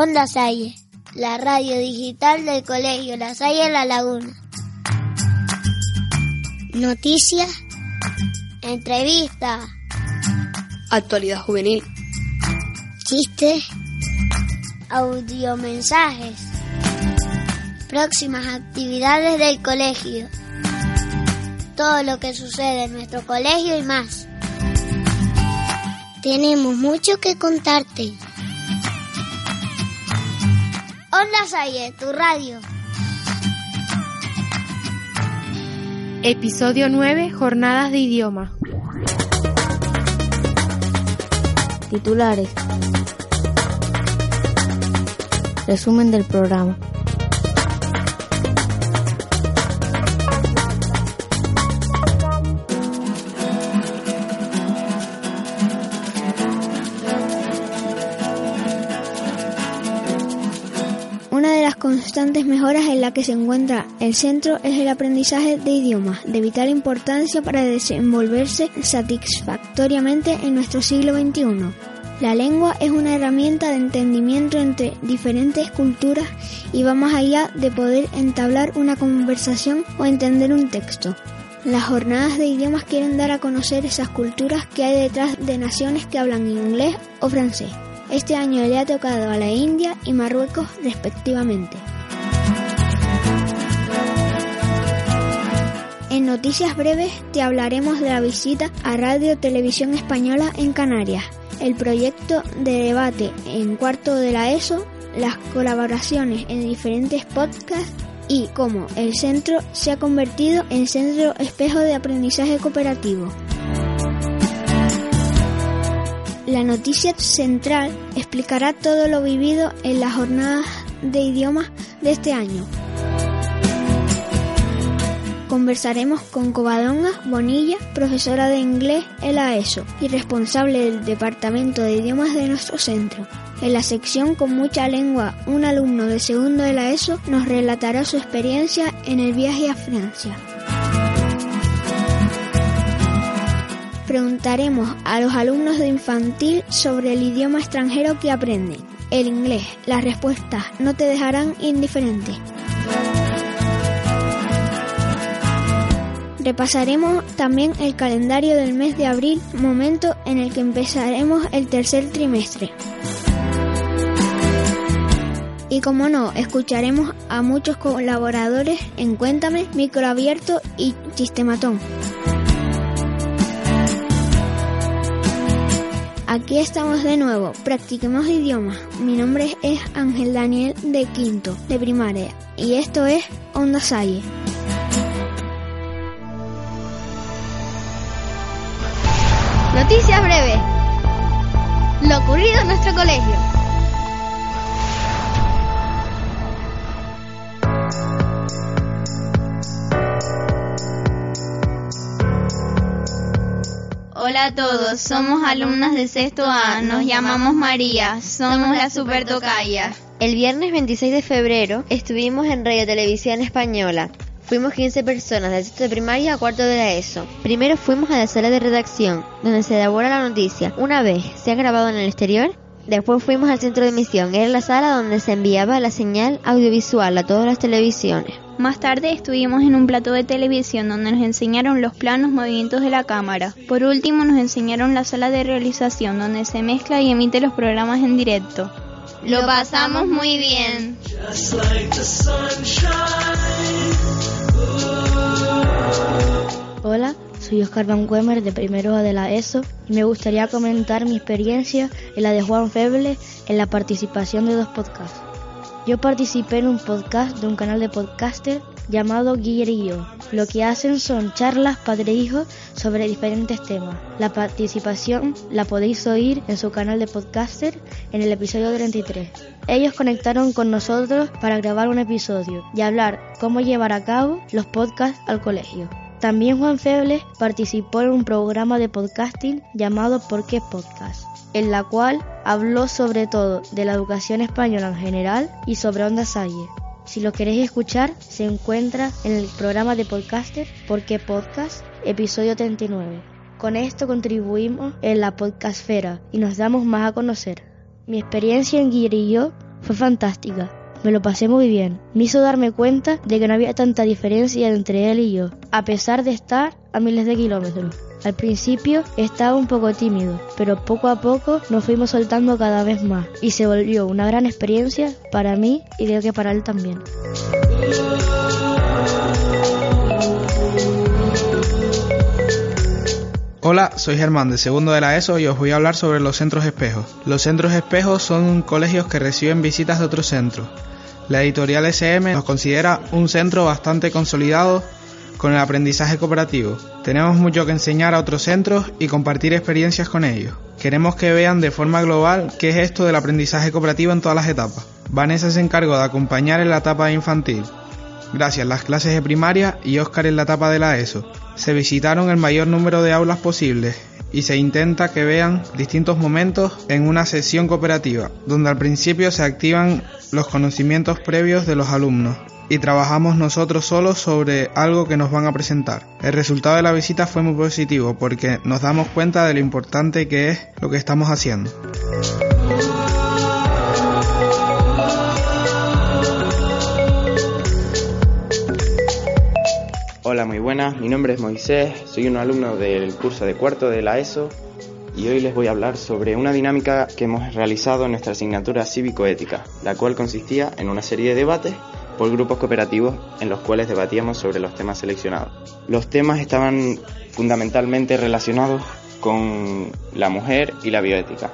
Onda Salle, la radio digital del colegio La Salle La Laguna. Noticias, entrevistas, Actualidad juvenil. chistes, audiomensajes, próximas actividades del colegio, todo lo que sucede en nuestro colegio y más. Tenemos mucho que contarte. Onda Salle, tu radio. Episodio 9, Jornadas de Idioma. Titulares. Resumen del programa. Mejoras en la que se encuentra el centro es el aprendizaje de idiomas, de vital importancia para desenvolverse satisfactoriamente en nuestro siglo XXI. La lengua es una herramienta de entendimiento entre diferentes culturas y va más allá de poder entablar una conversación o entender un texto. Las jornadas de idiomas quieren dar a conocer esas culturas que hay detrás de naciones que hablan inglés o francés. Este año le ha tocado a la India y Marruecos respectivamente. En noticias breves te hablaremos de la visita a Radio Televisión Española en Canarias, el proyecto de debate en cuarto de la ESO, las colaboraciones en diferentes podcasts y cómo el centro se ha convertido en centro espejo de aprendizaje cooperativo. La noticia central explicará todo lo vivido en las jornadas de idiomas de este año. Conversaremos con Covadonga Bonilla, profesora de inglés en la ESO y responsable del Departamento de Idiomas de nuestro centro. En la sección con mucha lengua, un alumno de segundo de la ESO nos relatará su experiencia en el viaje a Francia. Preguntaremos a los alumnos de infantil sobre el idioma extranjero que aprenden, el inglés. Las respuestas no te dejarán indiferente. Repasaremos también el calendario del mes de abril, momento en el que empezaremos el tercer trimestre. Y como no, escucharemos a muchos colaboradores en Cuéntame, Micro Abierto y Chistematón. Aquí estamos de nuevo, practiquemos idiomas. Mi nombre es Ángel Daniel de Quinto, de primaria, y esto es Onda Salle. Noticias breves. Lo ocurrido en nuestro colegio. Hola a todos, somos alumnas de sexto A, nos llamamos María, somos la Super Tocaya. El viernes 26 de febrero estuvimos en Radio Televisión Española. Fuimos 15 personas de sexto de primaria a cuarto de la ESO. Primero fuimos a la sala de redacción, donde se elabora la noticia. Una vez se ha grabado en el exterior, después fuimos al centro de emisión. Era la sala donde se enviaba la señal audiovisual a todas las televisiones. Más tarde estuvimos en un plató de televisión donde nos enseñaron los planos movimientos de la cámara. Por último nos enseñaron la sala de realización donde se mezcla y emite los programas en directo. Lo pasamos muy bien. Just like the sunshine. Hola, soy Oscar Van Wemer de primero de la ESO y me gustaría comentar mi experiencia y la de Juan Feble en la participación de dos podcasts. Yo participé en un podcast de un canal de podcaster llamado Guillerillo. Lo que hacen son charlas padre-hijo sobre diferentes temas. La participación la podéis oír en su canal de podcaster en el episodio 33. Ellos conectaron con nosotros para grabar un episodio y hablar cómo llevar a cabo los podcasts al colegio. También Juan Febles participó en un programa de podcasting llamado ¿Por qué Podcast? en la cual habló sobre todo de la educación española en general y sobre Onda Salle. Si lo queréis escuchar, se encuentra en el programa de podcaster ¿Por qué Podcast? episodio 39. Con esto contribuimos en la podcastfera y nos damos más a conocer. Mi experiencia en Guirillo fue fantástica. Me lo pasé muy bien. Me hizo darme cuenta de que no había tanta diferencia entre él y yo, a pesar de estar a miles de kilómetros. Al principio estaba un poco tímido, pero poco a poco nos fuimos soltando cada vez más y se volvió una gran experiencia para mí y creo que para él también. Hola, soy Germán de segundo de la ESO y os voy a hablar sobre los centros espejos. Los centros espejos son colegios que reciben visitas de otros centros. La editorial SM nos considera un centro bastante consolidado con el aprendizaje cooperativo. Tenemos mucho que enseñar a otros centros y compartir experiencias con ellos. Queremos que vean de forma global qué es esto del aprendizaje cooperativo en todas las etapas. Vanessa se encargó de acompañar en la etapa infantil, gracias las clases de primaria y Oscar en la etapa de la ESO. Se visitaron el mayor número de aulas posibles y se intenta que vean distintos momentos en una sesión cooperativa, donde al principio se activan los conocimientos previos de los alumnos y trabajamos nosotros solos sobre algo que nos van a presentar. El resultado de la visita fue muy positivo porque nos damos cuenta de lo importante que es lo que estamos haciendo. Hola, muy buenas. Mi nombre es Moisés, soy un alumno del curso de cuarto de la ESO y hoy les voy a hablar sobre una dinámica que hemos realizado en nuestra asignatura cívico-ética, la cual consistía en una serie de debates por grupos cooperativos en los cuales debatíamos sobre los temas seleccionados. Los temas estaban fundamentalmente relacionados con la mujer y la bioética.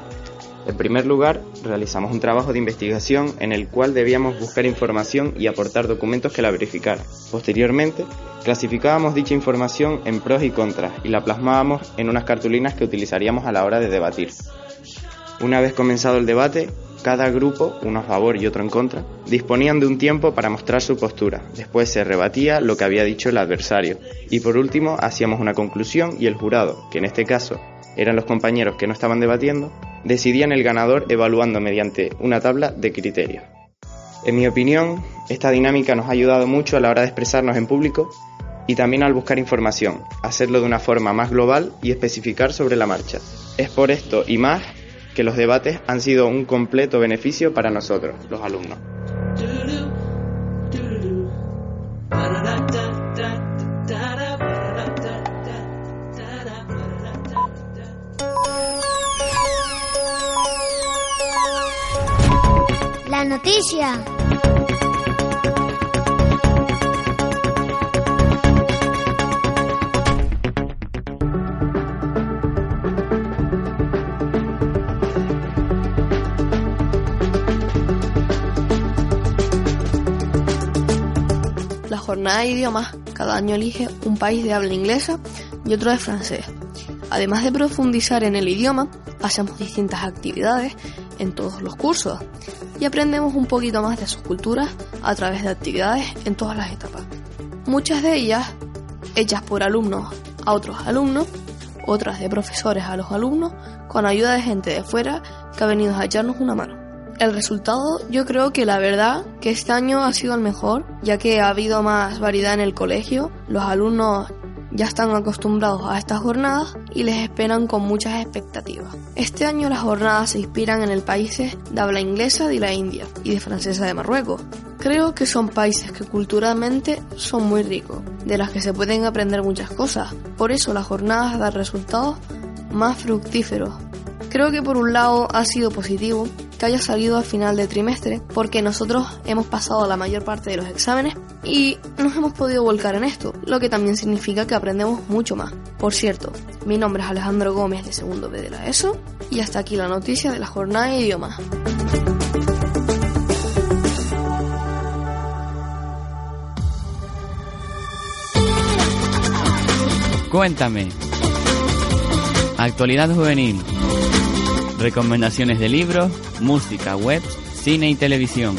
En primer lugar, realizamos un trabajo de investigación en el cual debíamos buscar información y aportar documentos que la verificaran. Posteriormente, clasificábamos dicha información en pros y contras y la plasmábamos en unas cartulinas que utilizaríamos a la hora de debatir. Una vez comenzado el debate, cada grupo, uno a favor y otro en contra, disponían de un tiempo para mostrar su postura. Después se rebatía lo que había dicho el adversario. Y por último, hacíamos una conclusión y el jurado, que en este caso eran los compañeros que no estaban debatiendo, decidían el ganador evaluando mediante una tabla de criterios. En mi opinión, esta dinámica nos ha ayudado mucho a la hora de expresarnos en público y también al buscar información, hacerlo de una forma más global y especificar sobre la marcha. Es por esto y más que los debates han sido un completo beneficio para nosotros, los alumnos. Noticia. La jornada de idiomas cada año elige un país de habla inglesa y otro de francés. Además de profundizar en el idioma, hacemos distintas actividades en todos los cursos y aprendemos un poquito más de sus culturas a través de actividades en todas las etapas. Muchas de ellas hechas por alumnos a otros alumnos, otras de profesores a los alumnos, con ayuda de gente de fuera que ha venido a echarnos una mano. El resultado yo creo que la verdad que este año ha sido el mejor, ya que ha habido más variedad en el colegio, los alumnos ya están acostumbrados a estas jornadas y les esperan con muchas expectativas. Este año las jornadas se inspiran en el países de habla inglesa de la India y de francesa de Marruecos. Creo que son países que culturalmente son muy ricos, de las que se pueden aprender muchas cosas. Por eso las jornadas dan resultados más fructíferos. Creo que por un lado ha sido positivo que haya salido al final del trimestre, porque nosotros hemos pasado la mayor parte de los exámenes y nos hemos podido volcar en esto, lo que también significa que aprendemos mucho más. Por cierto, mi nombre es Alejandro Gómez de segundo B de la ESO y hasta aquí la noticia de la jornada de idiomas. Cuéntame. Actualidad juvenil. Recomendaciones de libros, música, web, cine y televisión.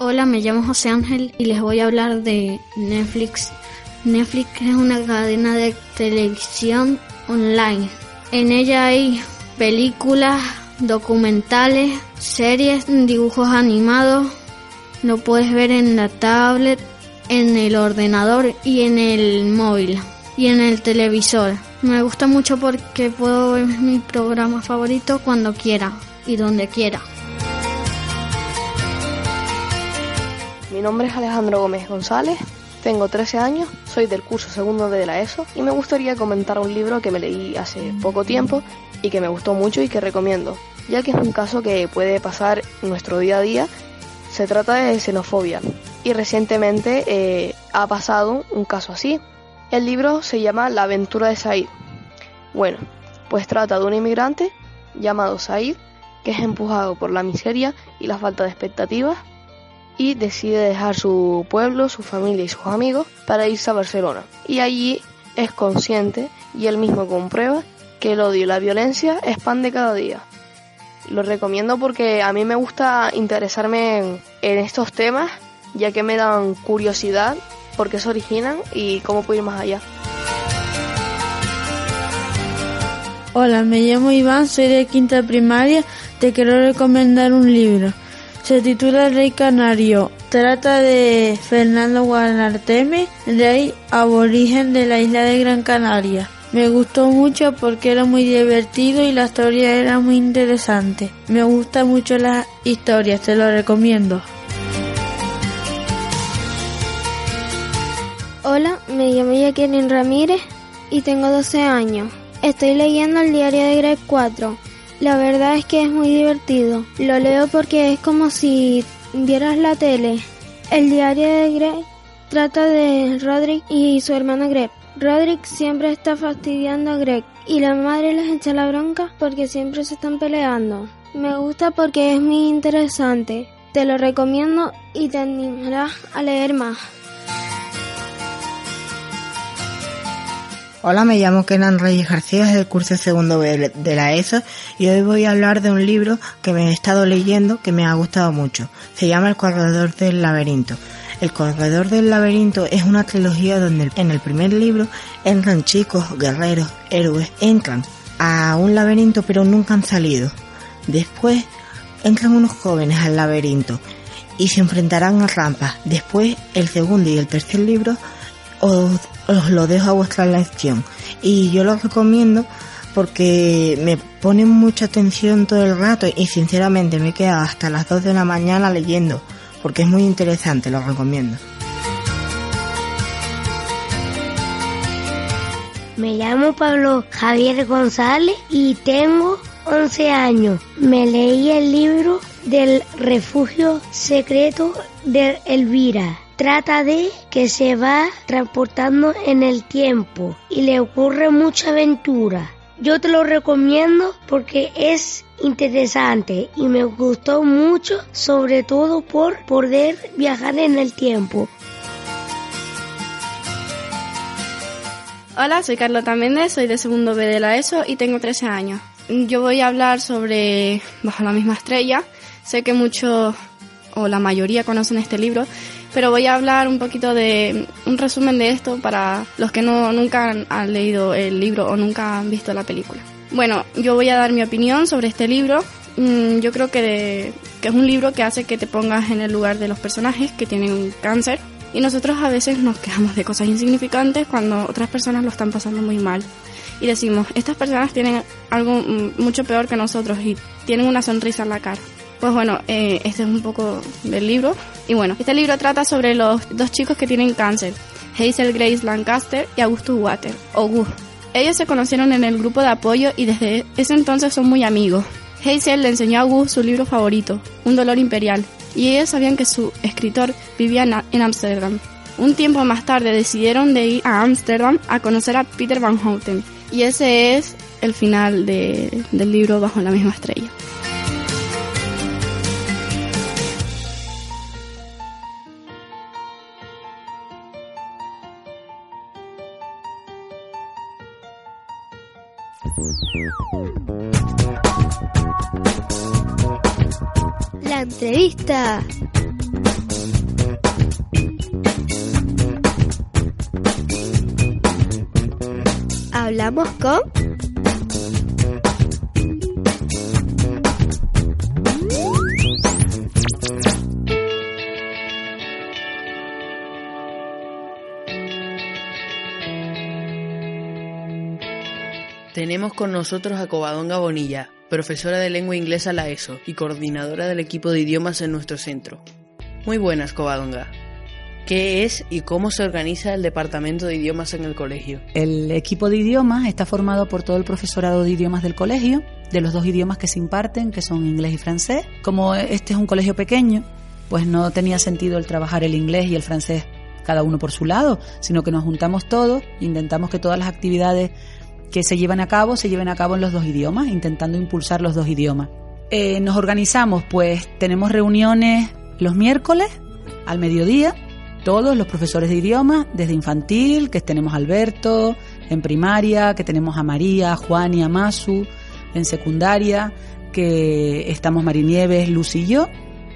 Hola, me llamo José Ángel y les voy a hablar de Netflix. Netflix es una cadena de televisión online. En ella hay películas, documentales, series, dibujos animados. Lo puedes ver en la tablet, en el ordenador y en el móvil y en el televisor. Me gusta mucho porque puedo ver mi programa favorito cuando quiera y donde quiera. Mi nombre es Alejandro Gómez González, tengo 13 años, soy del curso segundo de la ESO y me gustaría comentar un libro que me leí hace poco tiempo y que me gustó mucho y que recomiendo, ya que es un caso que puede pasar en nuestro día a día. Se trata de xenofobia y recientemente eh, ha pasado un caso así. El libro se llama La aventura de Said. Bueno, pues trata de un inmigrante llamado Said que es empujado por la miseria y la falta de expectativas y decide dejar su pueblo, su familia y sus amigos para irse a Barcelona. Y allí es consciente y él mismo comprueba que el odio y la violencia expande cada día. Lo recomiendo porque a mí me gusta interesarme en, en estos temas ya que me dan curiosidad por qué se originan y cómo puedo ir más allá. Hola, me llamo Iván, soy de quinta primaria, te quiero recomendar un libro. Se titula Rey Canario. Trata de Fernando Guanarteme, rey aborigen de la isla de Gran Canaria. Me gustó mucho porque era muy divertido y la historia era muy interesante. Me gustan mucho las historias, te lo recomiendo. Hola, me llamo Jacqueline Ramírez y tengo 12 años. Estoy leyendo el diario de Greg 4. La verdad es que es muy divertido. Lo leo porque es como si vieras la tele. El diario de Greg trata de Roderick y su hermano Greg. Roderick siempre está fastidiando a Greg y la madre les echa la bronca porque siempre se están peleando. Me gusta porque es muy interesante. Te lo recomiendo y te animarás a leer más. Hola, me llamo Kenan Reyes García, del curso segundo de la ESO y hoy voy a hablar de un libro que me he estado leyendo que me ha gustado mucho. Se llama El Corredor del Laberinto. El Corredor del Laberinto es una trilogía donde en el primer libro entran chicos, guerreros, héroes, entran a un laberinto pero nunca han salido. Después entran unos jóvenes al laberinto y se enfrentarán a rampas. Después el segundo y el tercer libro os, lo dejo a vuestra elección. Y yo lo recomiendo porque me pone mucha atención todo el rato y sinceramente me he quedado hasta las 2 de la mañana leyendo porque es muy interesante, lo recomiendo. Me llamo Pablo Javier González y tengo 11 años. Me leí el libro del refugio secreto de Elvira. Trata de que se va transportando en el tiempo y le ocurre mucha aventura. Yo te lo recomiendo porque es interesante y me gustó mucho, sobre todo por poder viajar en el tiempo. Hola, soy Carlota Méndez, soy de segundo B de la ESO y tengo 13 años. Yo voy a hablar sobre Bajo la misma estrella. Sé que muchos o la mayoría conocen este libro, pero voy a hablar un poquito de un resumen de esto para los que no nunca han, leído el libro o nunca han visto la película. Bueno, yo voy a dar mi opinión sobre este libro. Mm, Yo creo que, que es un libro que hace que te pongas en el lugar de los personajes que tienen cáncer y nosotros a veces nos quejamos de cosas insignificantes cuando otras personas lo están pasando muy mal. Y decimos, estas personas tienen algo mm, mucho peor que nosotros y tienen una sonrisa en la cara. Pues bueno, eh, este es un poco del libro. Y bueno, este libro trata sobre los dos chicos que tienen cáncer, Hazel Grace Lancaster y Augustus Water, o Gus. Ellos se conocieron en el grupo de apoyo y desde ese entonces son muy amigos. Hazel le enseñó a Gus su libro favorito, Un dolor imperial, y ellos sabían que su escritor vivía en- Ámsterdam. Un tiempo más tarde decidieron de ir a Ámsterdam a conocer a Peter Van Houten. Y ese es el final de- del libro Bajo la misma estrella. La entrevista. Hablamos con Tenemos con nosotros a Covadonga Bonilla, profesora de lengua inglesa la ESO y coordinadora del equipo de idiomas en nuestro centro. Muy buenas, Covadonga. ¿Qué es y cómo se organiza el departamento de idiomas en el colegio? El equipo de idiomas está formado por todo el profesorado de idiomas del colegio, de los dos idiomas que se imparten, que son inglés y francés. Como este es un colegio pequeño, pues no tenía sentido el trabajar el inglés y el francés cada uno por su lado, sino que nos juntamos todos, intentamos que todas las actividades que se llevan a cabo se lleven a cabo en los dos idiomas, intentando impulsar los dos idiomas. Eh, nos organizamos, pues tenemos reuniones los miércoles al mediodía, todos los profesores de idiomas, desde infantil, que tenemos Alberto, en primaria, que tenemos a María, Juan y a Masu, en secundaria, que estamos Marinieves, Luz y yo,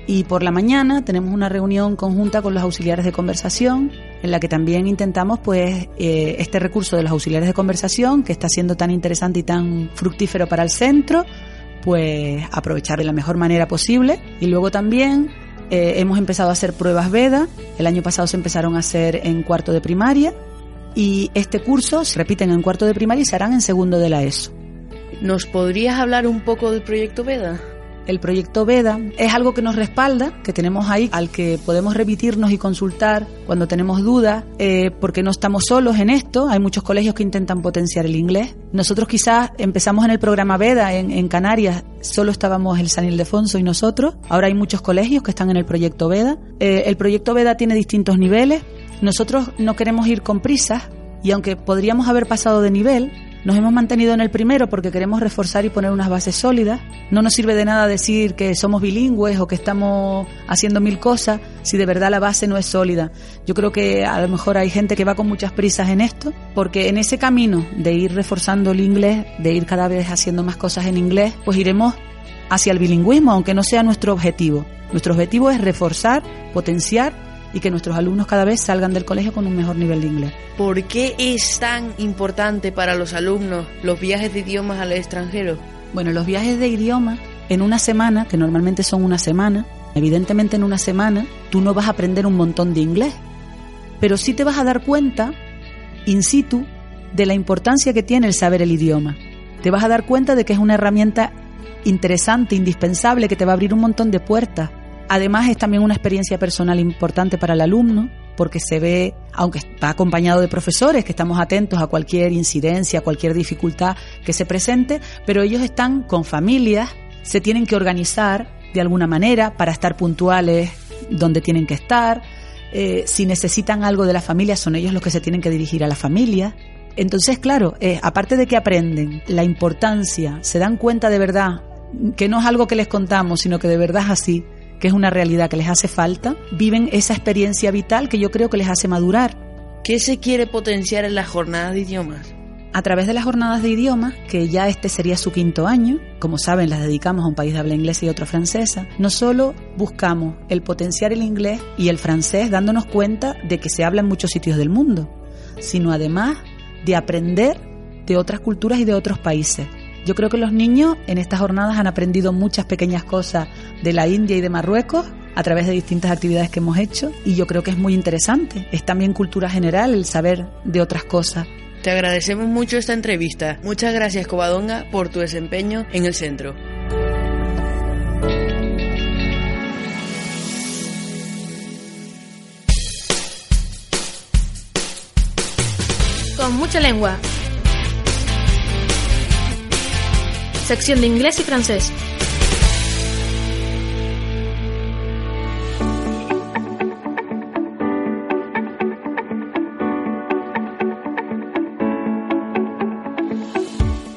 y por la mañana tenemos una reunión conjunta con los auxiliares de conversación, en la que también intentamos pues eh, este recurso de los auxiliares de conversación, que está siendo tan interesante y tan fructífero para el centro, pues aprovechar de la mejor manera posible. Y luego también eh, hemos empezado a hacer pruebas VEDA, el año pasado se empezaron a hacer en cuarto de primaria, y este curso se repiten en cuarto de primaria y se harán en segundo de la ESO. ¿Nos podrías hablar un poco del proyecto VEDA? El proyecto VEDA es algo que nos respalda, que tenemos ahí, al que podemos remitirnos y consultar cuando tenemos dudas, eh, porque no estamos solos en esto. Hay muchos colegios que intentan potenciar el inglés. Nosotros quizás empezamos en el programa VEDA en, Canarias, solo estábamos el San Ildefonso y nosotros. Ahora hay muchos colegios que están en el proyecto VEDA. Eh, el proyecto VEDA tiene distintos niveles. Nosotros no queremos ir con prisas y aunque podríamos haber pasado de nivel, nos hemos mantenido en el primero porque queremos reforzar y poner unas bases sólidas. No nos sirve de nada decir que somos bilingües o que estamos haciendo mil cosas si de verdad la base no es sólida. Yo creo que a lo mejor hay gente que va con muchas prisas en esto porque en ese camino de ir reforzando el inglés, de ir cada vez haciendo más cosas en inglés, pues iremos hacia el bilingüismo, aunque no sea nuestro objetivo. Nuestro objetivo es reforzar, potenciar y que nuestros alumnos cada vez salgan del colegio con un mejor nivel de inglés. ¿Por qué es tan importante para los alumnos los viajes de idiomas al extranjero? Bueno, los viajes de idioma en una semana, que normalmente son una semana, evidentemente en una semana tú no vas a aprender un montón de inglés, pero sí te vas a dar cuenta, in situ, de la importancia que tiene el saber el idioma. Te vas a dar cuenta de que es una herramienta interesante, indispensable, que te va a abrir un montón de puertas. Además es también una experiencia personal importante para el alumno, porque se ve, aunque va acompañado de profesores, que estamos atentos a cualquier incidencia, a cualquier dificultad que se presente, pero ellos están con familias, se tienen que organizar de alguna manera para estar puntuales donde tienen que estar. Eh, si necesitan algo de la familia, son ellos los que se tienen que dirigir a la familia. Entonces, claro, eh, aparte de que aprenden la importancia, se dan cuenta de verdad que no es algo que les contamos, sino que de verdad es así, que es una realidad que les hace falta, viven esa experiencia vital que yo creo que les hace madurar. ¿Qué se quiere potenciar en las jornadas de idiomas? A través de las jornadas de idiomas, que ya este sería su quinto año, como saben, las dedicamos a un país de habla inglesa y otro francesa, no solo buscamos el potenciar el inglés y el francés dándonos cuenta de que se habla en muchos sitios del mundo, sino además de aprender de otras culturas y de otros países. Yo creo que los niños en estas jornadas han aprendido muchas pequeñas cosas de la India y de Marruecos a través de distintas actividades que hemos hecho y yo creo que es muy interesante. Es también cultura general el saber de otras cosas. Te agradecemos mucho esta entrevista. Muchas gracias, Covadonga, por tu desempeño en el centro. Con mucha lengua. sección de inglés y francés.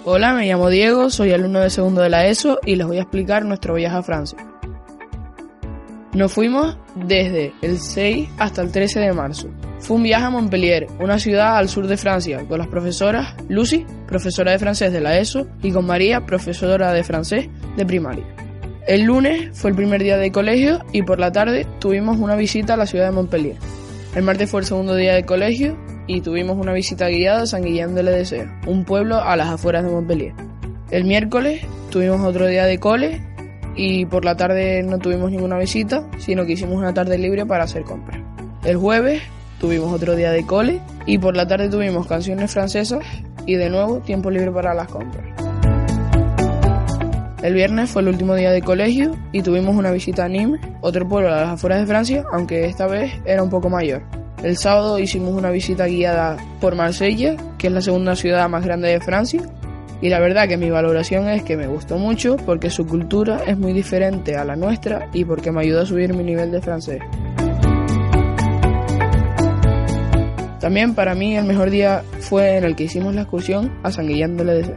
Hola, me llamo Diego, soy alumno de segundo de la ESO y les voy a explicar nuestro viaje a Francia. Nos fuimos desde el 6 hasta el 13 de marzo. Fue un viaje a Montpellier, una ciudad al sur de Francia, con las profesoras Lucy, profesora de francés de la ESO, y con María, profesora de francés de primaria. El lunes fue el primer día de colegio y por la tarde tuvimos una visita a la ciudad de Montpellier. El martes fue el segundo día de colegio y tuvimos una visita guiada a San Guillén de Ledesea, un pueblo a las afueras de Montpellier. El miércoles tuvimos otro día de cole y por la tarde no tuvimos ninguna visita, sino que hicimos una tarde libre para hacer compras. El jueves tuvimos otro día de cole y por la tarde tuvimos canciones francesas y de nuevo tiempo libre para las compras. El viernes fue el último día de colegio y tuvimos una visita a Nîmes, otro pueblo a las afueras de Francia, aunque esta vez era un poco mayor. El sábado hicimos una visita guiada por Marsella, que es la segunda ciudad más grande de Francia, y la verdad que mi valoración es que me gustó mucho porque su cultura es muy diferente a la nuestra y porque me ayudó a subir mi nivel de francés. También para mí el mejor día fue en el que hicimos la excursión a San Guillén de.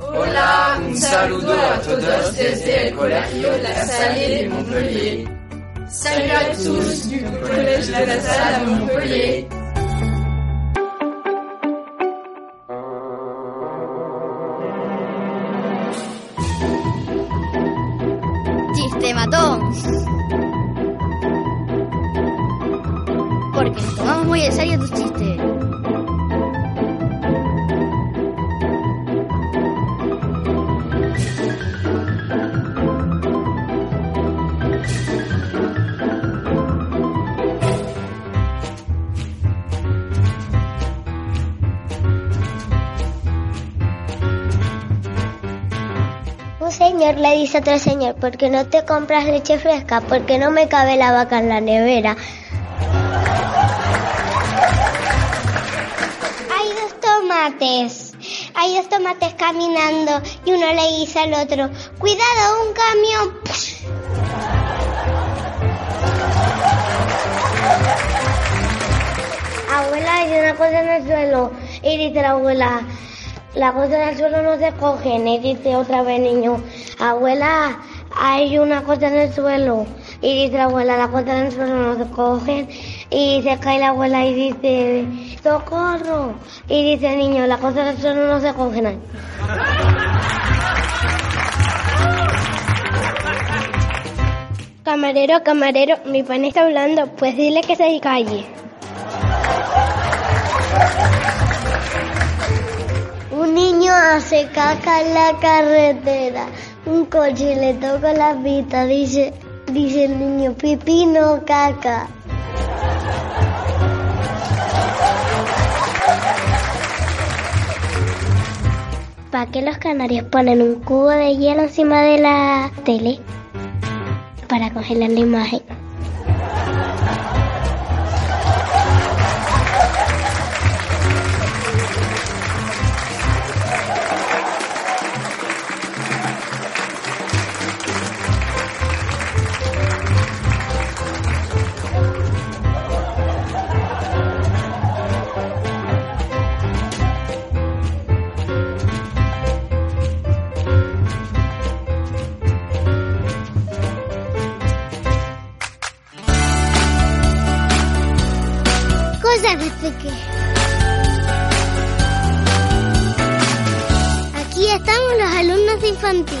Hola, un saludo a todos desde el Colegio La Salle de Montpellier. Salut à tous du Collège La Salle de Montpellier. Un señor le dice a otro señor, ¿por qué no te compras leche fresca? Porque no me cabe la vaca en la nevera. Hay dos tomates caminando y uno le dice al otro, cuidado, un camión. Abuela, hay una cosa en el suelo. Y dice la abuela, la cosa en el suelo no se cogen. Y dice otra vez niño, abuela, hay una cosa en el suelo. Y dice la abuela, la cosa en el suelo no se cogen. Y se cae la abuela y dice, socorro. Y dice el niño, la cosa en el suelo no se cogen. Camarero, camarero, mi pan está hablando, pues dile que se calle. Un niño hace caca en la carretera. Un coche le toca la pista. Dice, dice el niño, pipí no caca. ¿Para qué los canarios ponen un cubo de hielo encima de la tele? Para congelar la imagen. Infantil.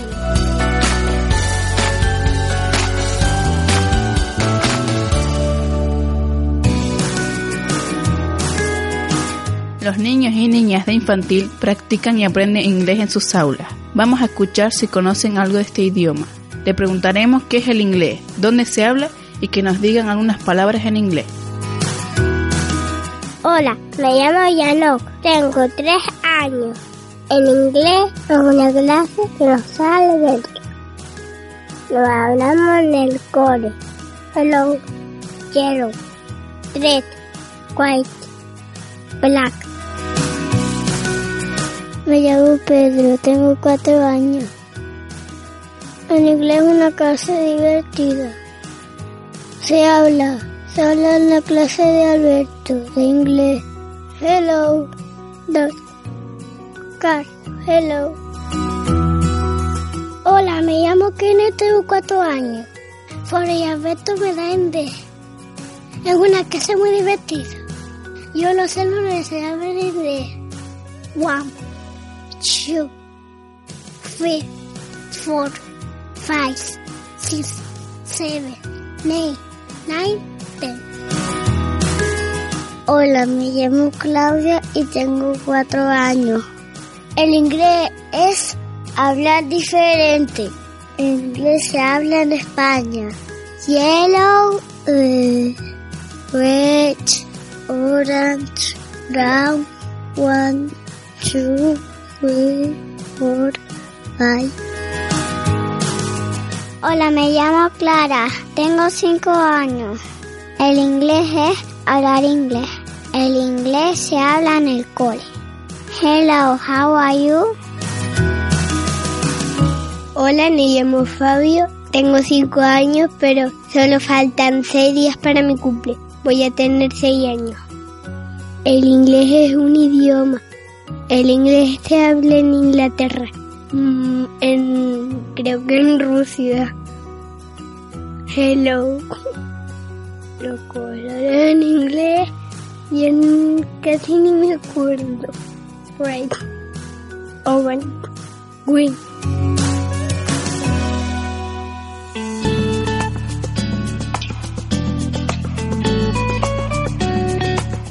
Los niños y niñas de infantil practican y aprenden inglés en sus aulas. Vamos a escuchar si conocen algo de este idioma. Le preguntaremos qué es el inglés, dónde se habla y que nos digan algunas palabras en inglés. Hola, me llamo Yanok, tengo tres años. En inglés es una clase que nos sale dentro. Lo hablamos en el core. Hello, yellow, red, white, black. Me llamo Pedro, tengo cuatro años. En inglés es una clase divertida. Se habla, se habla en la clase de Alberto de inglés. Hello, dog. Hello. Hola, me llamo Kenneth, tengo cuatro años. El Alberto me da en D. Es una casa muy divertida. Yo los álbumes se abren de one, two, three, four, five, six, seven, eight, nine, ten. Hola, me llamo Claudia y tengo cuatro años. El inglés es hablar diferente. El inglés se habla en España. Yellow, uh, red, orange, brown, one, two, three, four, five. Hola, me llamo Clara, tengo cinco años. El inglés es hablar inglés. El inglés se habla en el cole. Hello, how are you? Hola, me llamo Fabio, tengo cinco años, pero solo faltan seis días para mi cumple. Voy a tener seis años. El inglés es un idioma. El inglés se habla en Inglaterra. Mm, en, creo que en Rusia. Hello. Los colores en inglés y en casi ni me acuerdo. Right. Orange. Green.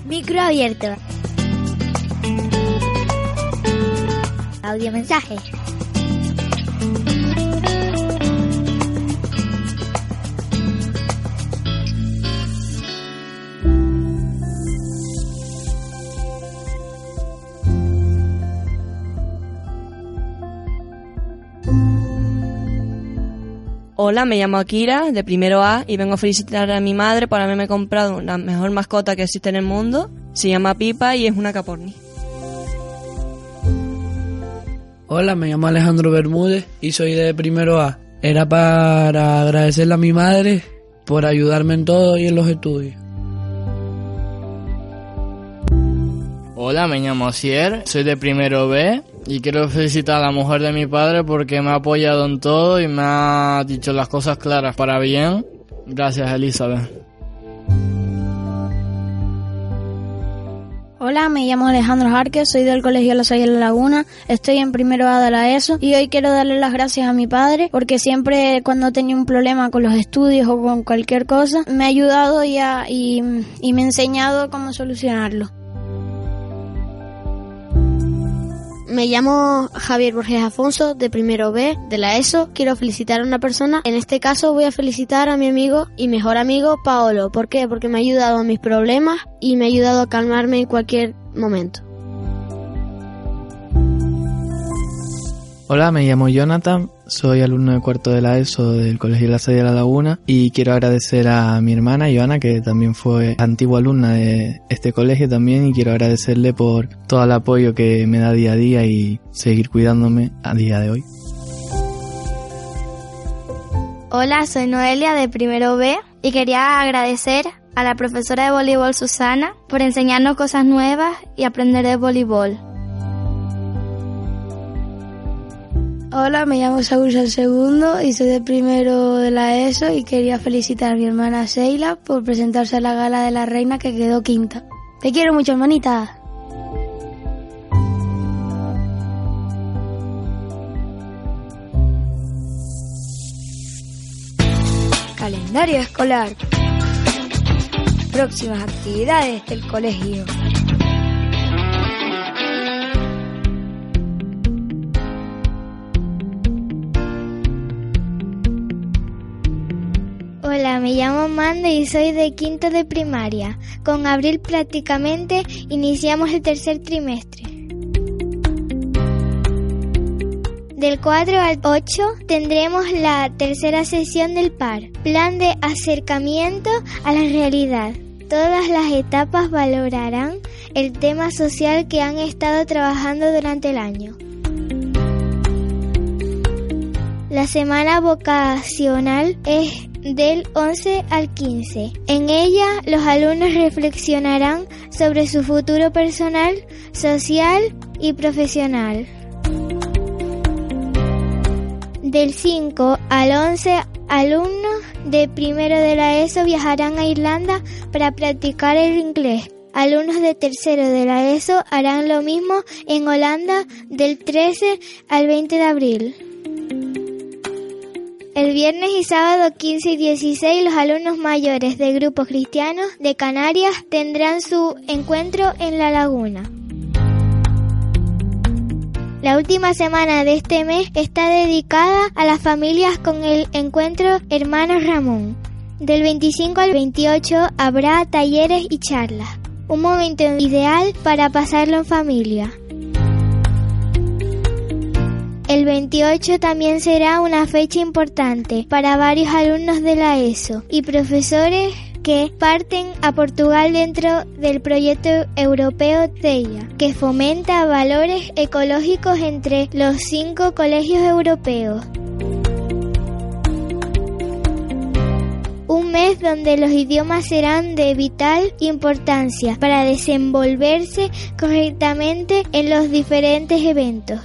Micro abierto. Audio mensaje. Hola, me llamo Akira, de primero A, y vengo a felicitar a mi madre por haberme comprado la mejor mascota que existe en el mundo. Se llama Pipa y es una caporni. Hola, me llamo Alejandro Bermúdez y soy de primero A. Era para agradecerle a mi madre por ayudarme en todo y en los estudios. Hola, me llamo Asier, soy de primero B y quiero felicitar a la mujer de mi padre porque me ha apoyado en todo y me ha dicho las cosas claras para bien. Gracias, Elizabeth. Hola, me llamo Alejandro Jarque, soy del Colegio Salle de la Laguna, estoy en primero A de la ESO y hoy quiero darle las gracias a mi padre porque siempre cuando tenía un problema con los estudios o con cualquier cosa me ha ayudado y, y me ha enseñado cómo solucionarlo. Me llamo Javier Borges Afonso, de primero B, de la ESO. Quiero felicitar a una persona. En este caso voy a felicitar a mi amigo y mejor amigo, Paolo. ¿Por qué? Porque me ha ayudado a mis problemas y me ha ayudado a calmarme en cualquier momento. Hola, me llamo Jonathan, soy alumno de cuarto de la ESO del Colegio La Salle de la Laguna y quiero agradecer a mi hermana Joana, que también fue antigua alumna de este colegio también y quiero agradecerle por todo el apoyo que me da día a día y seguir cuidándome a día de hoy. Hola, soy Noelia de primero B y quería agradecer a la profesora de voleibol Susana por enseñarnos cosas nuevas y aprender de voleibol. Hola, me llamo Saúl Segundo y soy de primero de la ESO y quería felicitar a mi hermana Sheila por presentarse a la gala de la reina que quedó quinta. Te quiero mucho, hermanita. Calendario escolar. Próximas actividades del colegio. Hola, me llamo Mande y soy de quinto de primaria. Con abril prácticamente iniciamos el tercer trimestre. Del 4 al 8 tendremos la tercera sesión del PAR, plan de acercamiento a la realidad. Todas las etapas valorarán el tema social que han estado trabajando durante el año. La semana vocacional es del 11 al 15. En ella los alumnos reflexionarán sobre su futuro personal, social y profesional. Del 5 al 11 alumnos de primero de la ESO viajarán a Irlanda para practicar el inglés. Alumnos de tercero de la ESO harán lo mismo en Holanda del 13 al 20 de abril. El viernes y sábado 15 y 16 los alumnos mayores de grupos cristianos de Canarias tendrán su encuentro en la laguna. La última semana de este mes está dedicada a las familias con el encuentro Hermanos Ramón. Del 25 al 28 habrá talleres y charlas. Un momento ideal para pasarlo en familia. El 28 también será una fecha importante para varios alumnos de la ESO y profesores que parten a Portugal dentro del proyecto europeo TEIA, que fomenta valores ecológicos entre los cinco colegios europeos. Un mes donde los idiomas serán de vital importancia para desenvolverse correctamente en los diferentes eventos.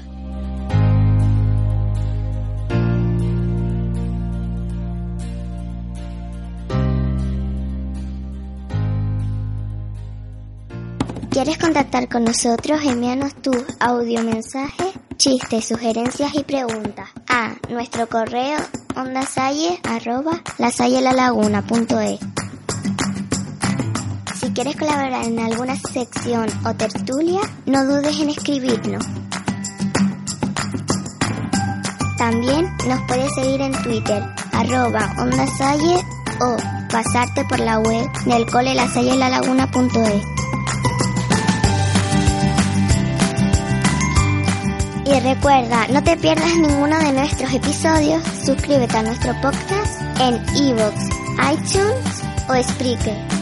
¿Quieres contactar con nosotros? Envíanos tu audio mensaje, chistes, sugerencias y preguntas a nuestro correo ondasalle arroba lasallelalaguna.es. Si quieres colaborar en alguna sección o tertulia, no dudes en escribirnos. También nos puedes seguir en Twitter, arroba ondasalle o pasarte por la web del cole lasallelalaguna.es. Y recuerda, no te pierdas ninguno de nuestros episodios. Suscríbete a nuestro podcast en iVoox, iTunes o Spreaker.